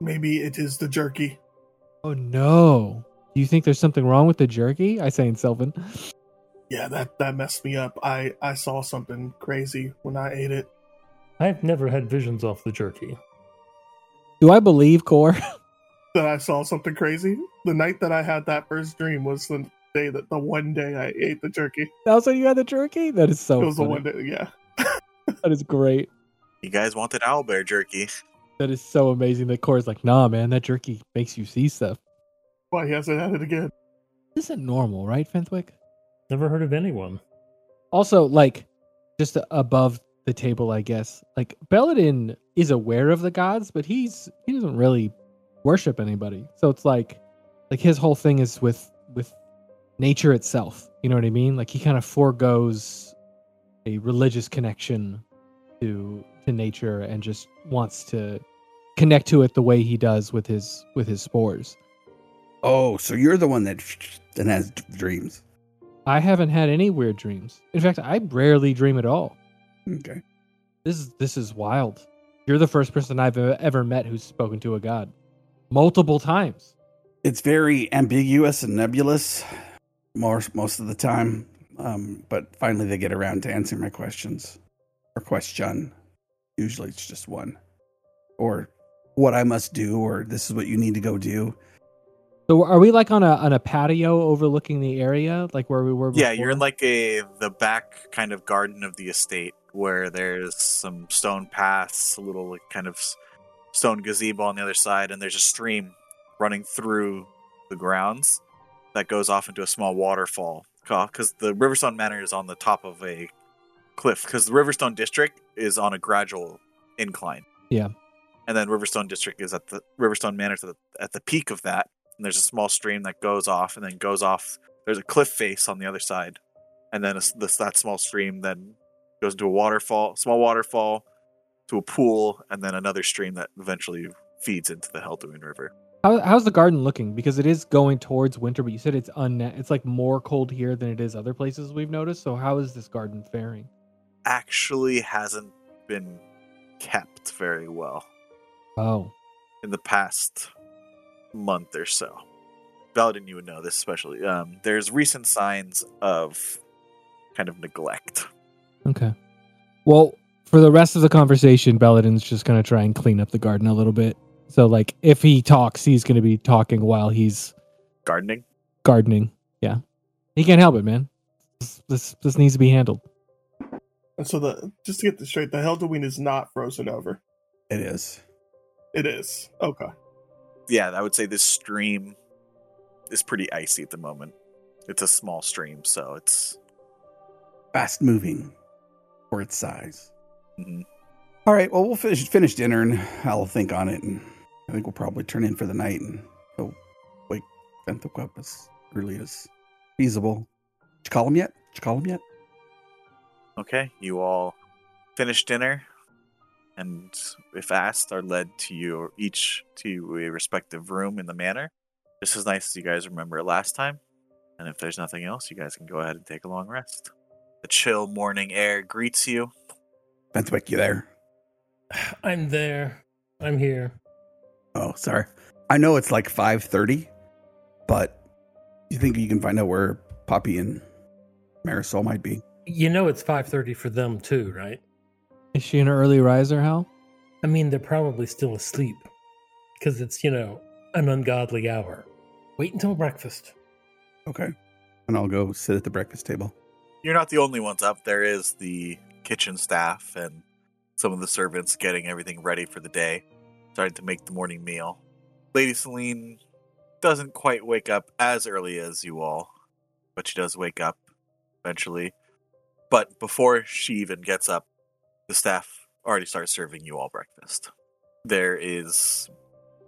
Maybe it is the jerky. Oh no. Do you think there's something wrong with the jerky? I say in Sylvan. Yeah, that that messed me up. I I saw something crazy when I ate it. I've never had visions off the jerky. Do I believe Core? That I saw something crazy. The night that I had that first dream was the day that the one day I ate the jerky. that was when you had the jerky? That is so it was the one day. Yeah. That is great. You guys wanted owlbear jerky. That is so amazing that Core's like, nah, man, that jerky makes you see stuff. Why he hasn't had it again? This isn't normal, right, Fenthwick? Never heard of anyone. Also, like, just above the table, I guess, like, Belladin is aware of the gods, but he's he doesn't really worship anybody. So it's like like his whole thing is with with nature itself. You know what I mean? Like he kind of foregoes a religious connection to to nature and just wants to connect to it the way he does with his with his spores. Oh, so you're the one that that has dreams. I haven't had any weird dreams. In fact, I rarely dream at all. Okay. This is this is wild. You're the first person I've ever met who's spoken to a god multiple times. It's very ambiguous and nebulous more most of the time. Um, but finally they get around to answering my questions. Or question. Usually it's just one. Or what I must do, or this is what you need to go do. So are we like on a on a patio overlooking the area, like where we were? Yeah, you're in like a the back kind of garden of the estate where there's some stone paths, a little like, kind of stone gazebo on the other side, and there's a stream running through the grounds that goes off into a small waterfall. Because the Riverstone Manor is on the top of a cliff. Because the Riverstone District is on a gradual incline. Yeah. And then Riverstone District is at the Riverstone Manor at the, at the peak of that. And there's a small stream that goes off and then goes off there's a cliff face on the other side, and then a this that small stream then goes into a waterfall, small waterfall, to a pool, and then another stream that eventually feeds into the Helduin River. How, how's the garden looking? Because it is going towards winter, but you said it's unna- It's like more cold here than it is other places we've noticed. So how is this garden faring? Actually, hasn't been kept very well Oh, in the past month or so. Belladin, you would know this especially. Um, there's recent signs of kind of neglect. okay. Well, for the rest of the conversation, Belladin's just gonna try and clean up the garden a little bit. So, like, if he talks, he's gonna be talking while he's Gardening. gardening. Yeah, he can't help it, man. This this, this needs to be handled. And so the just to get this straight, the Helduin is not frozen over. It is. It is. Okay. yeah, I would say this stream is pretty icy at the moment. It's a small stream, so it's Fast moving for its size. mhm. All right, well we'll finish finish dinner and I'll think on it and I think we'll probably turn in for the night and go wake Fenthwick up as early as feasible. Did you call him yet? Did you call him yet? Okay, you all finish dinner, and if asked, are led to you each to a respective room in the manor, just as nice as you guys remember it last time. And if there's nothing else, you guys can go ahead and take a long rest. The chill morning air greets you. Fenthwick, you there? I'm there. I'm here. Oh, sorry. I know it's like five thirty, but you think you can find out where Poppy and Marisol might be? You know it's 5:30 for them too, right? Is she an early riser, Hal? I mean, they're probably still asleep because it's, you know, an ungodly hour. Wait until breakfast. Okay. And I'll go sit at the breakfast table. You're not the only ones up. There is the kitchen staff and some of the servants getting everything ready for the day, starting to make the morning meal. Lady Celine doesn't quite wake up as early as you all, but she does wake up eventually. But before she even gets up, the staff already starts serving you all breakfast. There is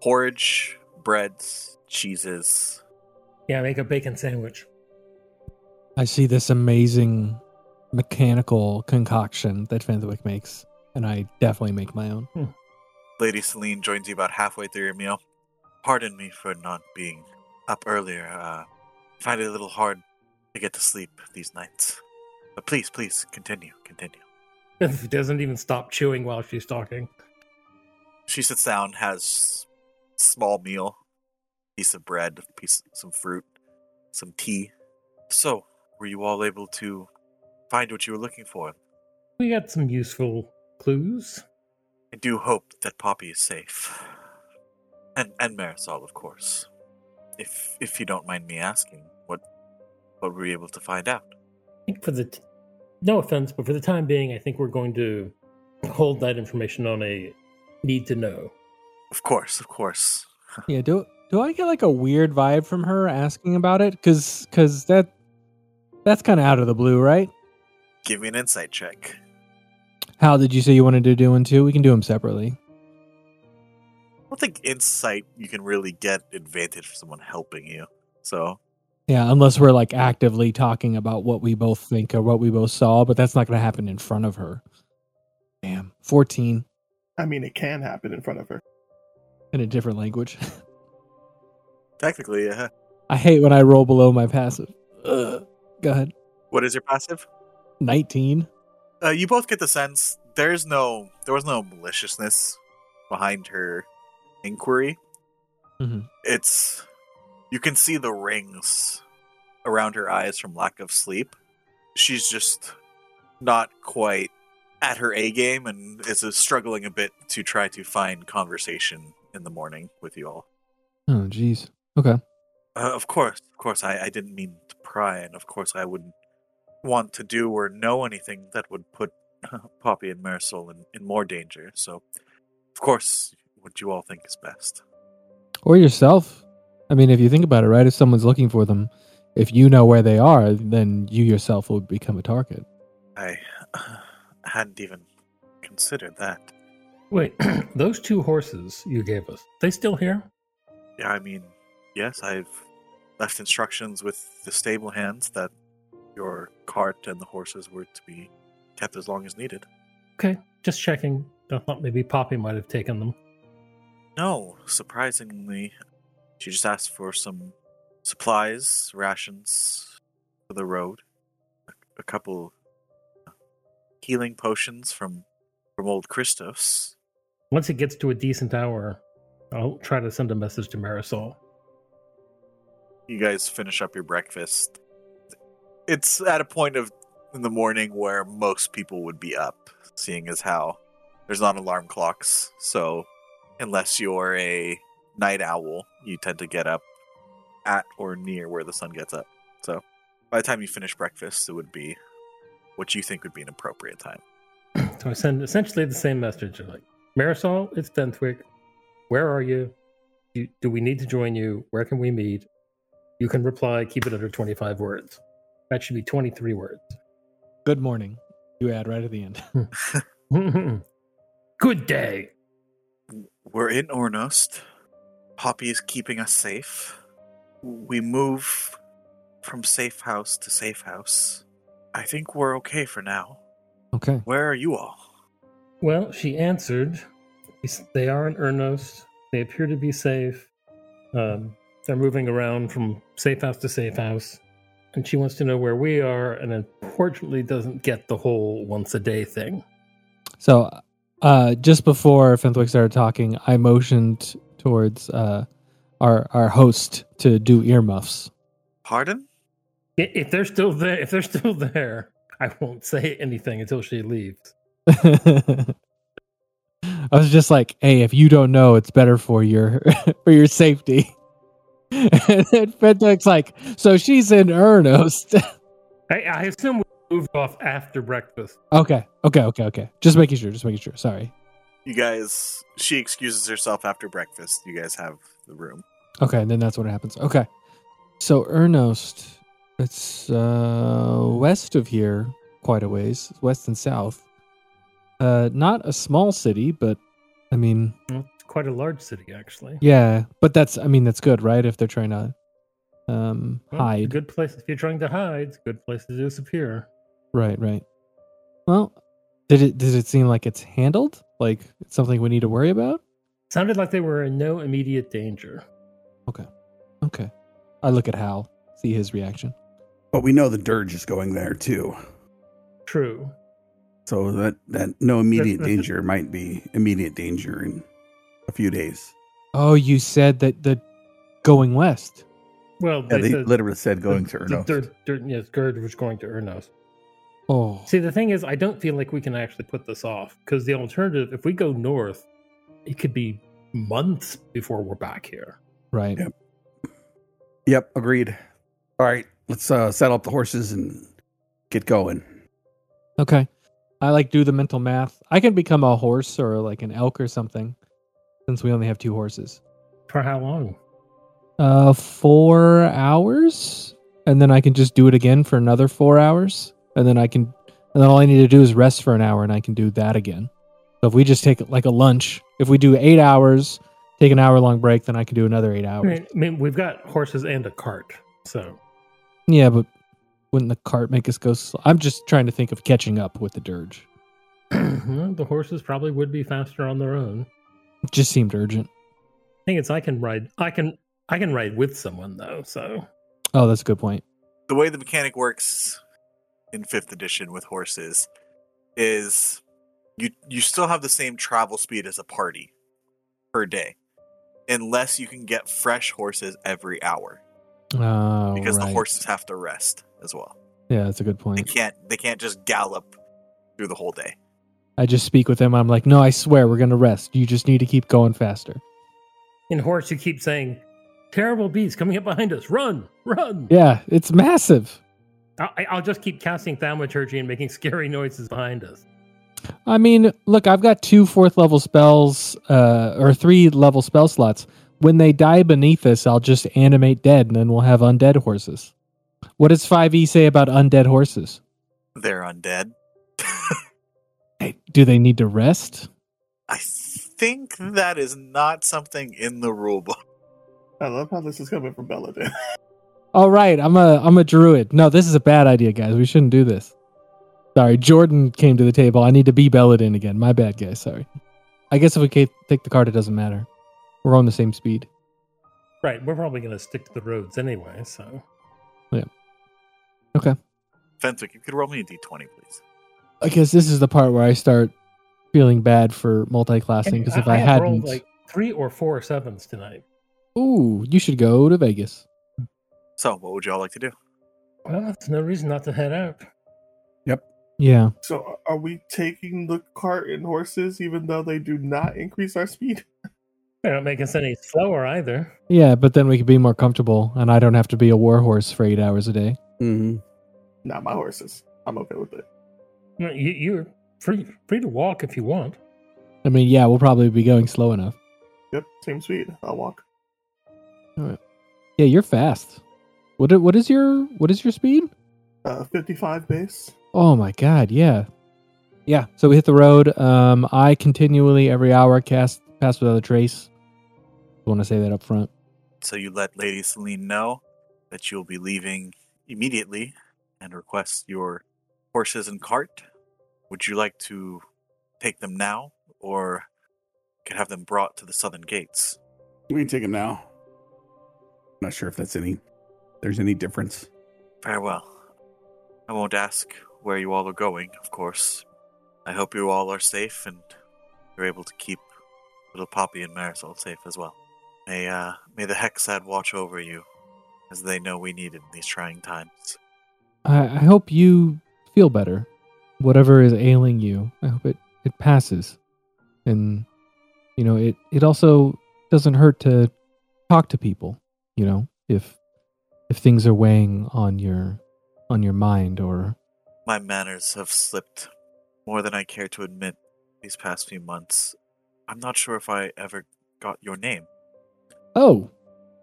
porridge, breads, cheeses. Yeah, make a bacon sandwich. I see this amazing mechanical concoction that Fenthwick makes, and I definitely make my own. Lady Celine joins you about halfway through your meal. Pardon me for not being up earlier. Uh, I find it a little hard to get to sleep these nights. But please, please, continue, continue. doesn't even stop chewing while she's talking. She sits down, has small meal, piece of bread, piece some fruit, some tea. So, were you all able to find what you were looking for? We got some useful clues. I do hope that Poppy is safe. And and Marisol, of course. If if you don't mind me asking, what what were you able to find out? I think for the t- no offense, but for the time being, I think we're going to hold that information on a need to know. Of course, of course. Yeah, do do I get like a weird vibe from her asking about it? Cause cause that that's kind of out of the blue, right? Give me an insight check. How did you say you wanted to do one too? We can do them separately. I don't think insight you can really get advantage from someone helping you. So Yeah, unless we're like actively talking about what we both think or what we both saw, but that's not going to happen in front of her. Damn, fourteen I mean, it can happen in front of her. in a different language. technically, uh, I hate when I roll below my passive. Ugh. Go ahead. what is your passive? Nineteen. Uh, you both get the sense there's no there was no maliciousness behind her inquiry. Mm-hmm. It's you can see the rings around her eyes from lack of sleep. She's just not quite at her A game and is struggling a bit to try to find conversation in the morning with you all. Oh, jeez. Okay. Uh, of course, of course, I, I didn't mean to pry, and of course, I wouldn't want to do or know anything that would put Poppy and Marisol in, in more danger. So, of course, what you all think is best. Or yourself. I mean, if you think about it, right? If someone's looking for them, if you know where they are, then you yourself will become a target. I hadn't even considered that. Wait, those two horses you gave us, they still here? Yeah, I mean, yes, I've left instructions with the stable hands that your cart and the horses were to be kept as long as needed. Okay, just checking. I thought maybe Poppy might have taken them. No, surprisingly, she just asked for some supplies, rations for the road, a, a couple uh, healing potions from from old Christos. Once it gets to a decent hour, I'll try to send a message to Marisol. You guys finish up your breakfast. It's at a point of in the morning where most people would be up, seeing as how there's not alarm clocks. So, unless you're a night owl, you tend to get up at or near where the sun gets up. So, by the time you finish breakfast, it would be what you think would be an appropriate time. So I send essentially the same message. Like, Marisol, it's Fenthwick. Where are you? do? Do we need to join you? Where can we meet? You can reply, keep it under 25 words. That should be 23 words. Good morning. You add right at the end. Good day. We're in Ornost. Poppy is keeping us safe. We move from safe house to safe house. I think we're okay for now. Okay. Where are you all? Well, she answered. They are in Ernos. They appear to be safe. Um, they're moving around from safe house to safe house. And she wants to know where we are, and unfortunately doesn't get the whole once a day thing. So, uh, just before Fenthwick started talking, I motioned towards uh, our our host to do earmuffs. Pardon? If they're still there, if they're still there, I won't say anything until she leaves. I was just like, "Hey, if you don't know, it's better for your for your safety." and then Fenthwick's like, "So she's in earnest." I, I assume we moved off after breakfast. okay, okay, okay, okay. Just making sure. Just making sure. Sorry. You guys, she excuses herself after breakfast. You guys have the room. Okay, and then that's what happens. Okay. So Ernost, it's uh west of here, quite a ways, west and south. Uh not a small city, but I mean, Well, it's quite a large city, actually. yeah, but that's I mean that's good, right? If they're trying to um Well, it's a hide. good place if you're trying to hide. It's a good place to disappear. Right, right. Well, did it did it seem like it's handled? Like it's something we need to worry about? Sounded like they were in no immediate danger. Okay. Okay. I look at Hal, see his reaction. But we know the dirge is going there too. True. So that, that no immediate danger might be immediate danger in a few days. Oh, you said that the going west. Well, Yeah, they they said literally said going the, to the Ernos. dirt, dirt, yes, Gerd was going to Ernos. Oh. See, the thing is, I don't feel like we can actually put this off because the alternative, if we go north, it could be months before we're back here. Right. Yep. Yep, agreed. All right, let's uh, settle up the horses and get going. Okay. I like do the mental math. I can become a horse or like an elk or something since we only have two horses. For how long? Uh 4 hours and then I can just do it again for another 4 hours and then I can and then all I need to do is rest for an hour and I can do that again. So if we just take like a lunch, if we do 8 hours, take an hour long break, then I can do another 8 hours. I mean, we've got horses and a cart, so Yeah, but wouldn't the cart make us go sl- I'm just trying to think of catching up with the dirge. well, the horses probably would be faster on their own. It just seemed urgent. I think it's I can ride. I can. I can ride with someone though. So Oh, that's a good point. the way the mechanic works in fifth edition with horses is you you still have the same travel speed as a party per day unless you can get fresh horses every hour Oh, because the horses have to rest as well Yeah, that's a good point. they point. can't they can't just gallop through the whole day I just speak with them. I'm like, no, I swear we're gonna rest. You just need to keep going faster. in horse, you keep saying, "Terrible beast coming up behind us! Run, run!" Yeah, it's massive. I, I'll just keep casting thaumaturgy and making scary noises behind us. I mean, look, I've got two fourth level spells, uh, or three level spell slots. When they die beneath us, I'll just animate dead, and then we'll have undead horses. What does Five E say about undead horses? they're undead Hey, do they need to rest? i think that is not something in the rulebook. I love how this is coming from Belladin. All right, I'm a I'm a druid. No, this is a bad idea, guys. We shouldn't do this. Sorry, Jordan came to the table. I need to be Belladin again. My bad, guys. Sorry. I guess if we take the card, it doesn't matter. We're on the same speed. Right, we're probably going to stick to the roads anyway. So Yeah. Okay. Fenthwick, you could roll me a d20 please I guess this is the part where I start feeling bad for multi-classing because if I, have hadn't, rolled like three or four sevens tonight. ooh, you should go to Vegas. So what would you all like to do Well, that's no reason not to head out. Yep. Yeah. so, are we taking the cart and horses even though they do not increase our speed? They don't make us any slower either. Yeah, but then we could be more comfortable, and I don't have to be a war horse for eight hours a day. Mm-hmm. Not my horses. I'm okay with it. No, You, you're free free to walk if you want. I mean, yeah, we'll probably be going slow enough. Yep, same speed. I'll walk. All right. Yeah, you're fast. What what is your what is your speed? Uh, 55 base. Oh my god, yeah. Yeah, so we hit the road. Um I continually every hour cast pass without a trace. I want to say that up front. so you let lady celine know that you'll be leaving immediately and request your horses and cart. Would you like to take them now, or could have them brought to the southern gates? We can take them now. Not sure if that's any. There's any difference. Farewell. I won't ask where you all are going, of course. I hope you all are safe and you're able to keep little Poppy and Marisol safe as well. May uh, may the Hexad watch over you, as they know we need it in these trying times. I, I hope you feel better. Whatever is ailing you, I hope it, it passes. And, you know, it, it also doesn't hurt to talk to people, you know, if if things are weighing on your on your mind or My manners have slipped more than I care to admit these past few months. I'm not sure if I ever got your name. Oh,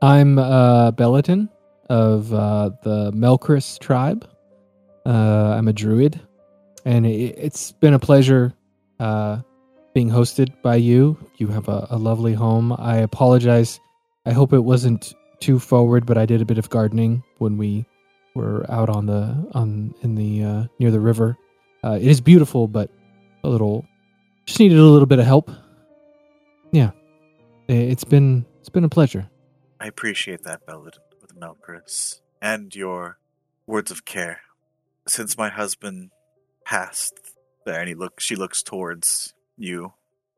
I'm uh, Belladin of uh, the Melchris tribe. Uh, I'm a druid, and it, it's been a pleasure uh, being hosted by you. You have a, a lovely home. I apologize. I hope it wasn't too forward, but I did a bit of gardening when we were out on the on in the uh, near the river. Uh, it is beautiful, but a little just needed a little bit of help. Yeah, it's been it's been a pleasure. I appreciate that, Belladin, with and your words of care. Since my husband passed there, and he look, she looks towards you,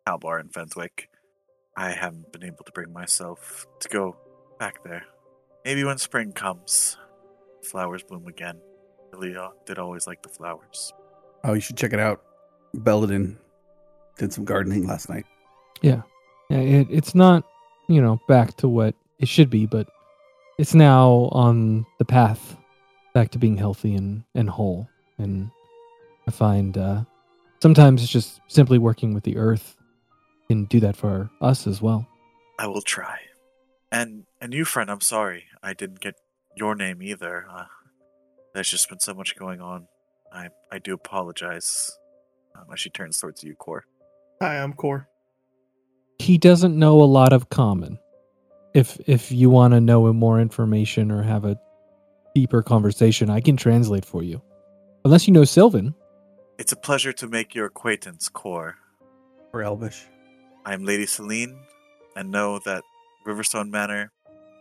Halbar and Fenthwick. I haven't been able to bring myself to go back there. Maybe when spring comes, flowers bloom again. Really did always like the flowers. Oh, you should check it out. Belladin did some gardening last night. Yeah, it, it's not you know back to what it should be, but it's now on the path back to being healthy and and whole. And I find uh, sometimes it's just simply working with the earth can do that for us as well. I will try. And and you, friend, I'm sorry I didn't get your name either. Uh, there's just been so much going on. I I do apologize. Um, as she turns towards you, Core. Hi, I'm Core. He doesn't know a lot of common. If if you want to know more information or have a deeper conversation, I can translate for you. Unless you know Sylvan. It's a pleasure to make your acquaintance, Core. Or Elvish. I am Lady Celine, and know that Riverstone Manor,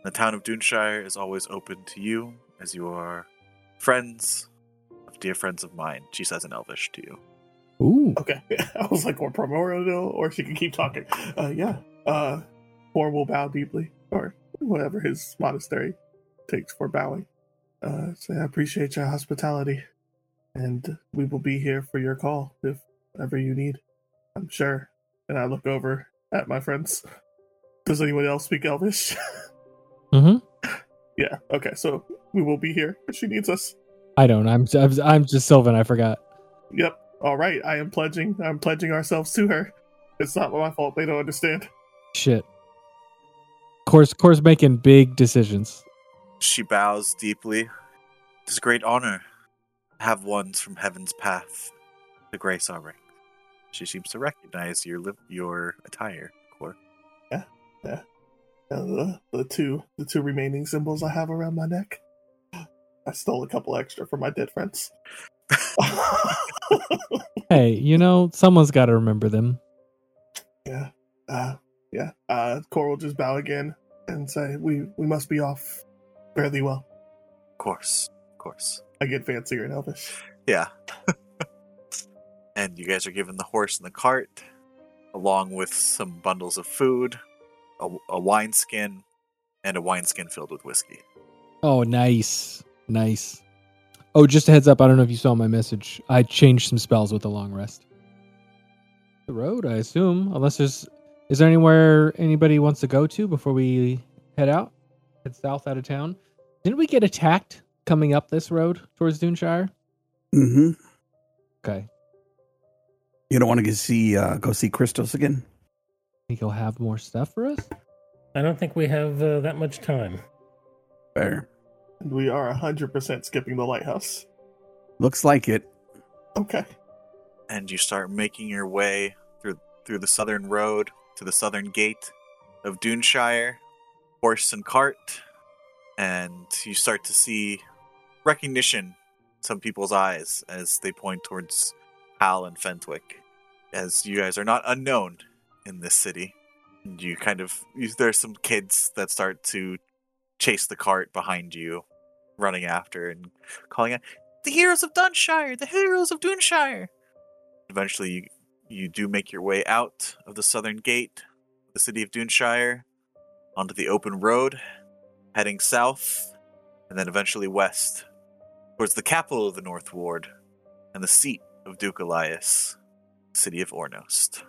the town of Duneshire, is always open to you, as you are friends of dear friends of mine. She says in Elvish to you. Ooh. Okay. I was like, or primordial, or she can keep talking. Uh, yeah. Uh, Core will bow deeply, or whatever his monastery takes for bowing. Uh, say, I appreciate your hospitality, and we will be here for your call if ever you need. I'm sure. And I look over at my friends. Does anyone else speak Elvish? Mm-hmm. yeah. Okay. So we will be here if she needs us. I don't. I'm I'm, I'm just Sylvan. I forgot. Yep. All right. I am pledging. I'm pledging ourselves to her. It's not my fault. They don't understand. Shit. Course, course, making big decisions. She bows deeply. It is a great honor to have ones from heaven's path to grace our ring. She seems to recognize your li- your attire, Core. Uh, the, the two the two remaining symbols I have around my neck. I stole a couple extra from my dead friends. Hey, you know, someone's got to remember them. yeah. Uh, yeah. Uh, Core will just bow again and say, "We we must be off fairly well." Of course, of course. I get fancier in Elvish. Yeah. and you guys are given the horse and the cart, along with some bundles of food, a, a wineskin, and a wineskin filled with whiskey. Oh, nice, nice. Oh, just a heads up. I don't know if you saw my message. I changed some spells with the long rest. The road, I assume, unless there's. Is there anywhere anybody wants to go to before we head out? Head south out of town. Didn't we get attacked coming up this road towards Duneshire? Mm-hmm. Okay. You don't want to go see uh, go see Christos again? Think he'll have more stuff for us? I don't think we have uh, that much time. Fair. And we are hundred percent skipping the lighthouse. Looks like it. Okay. And you start making your way through through the southern road to the southern gate of Duneshire, horse and cart, and you start to see recognition in some people's eyes as they point towards Hal and Fenthwick, as you guys are not unknown in this city. And you kind of there's some kids that start to chase the cart behind you, running after and calling out, "The heroes of Duneshire! The heroes of Duneshire!" Eventually, you you do make your way out of the southern gate, the city of Duneshire, onto the open road, heading south, and then eventually west, towards the capital of the North Ward and the seat of Duke Elias, city of Ornost.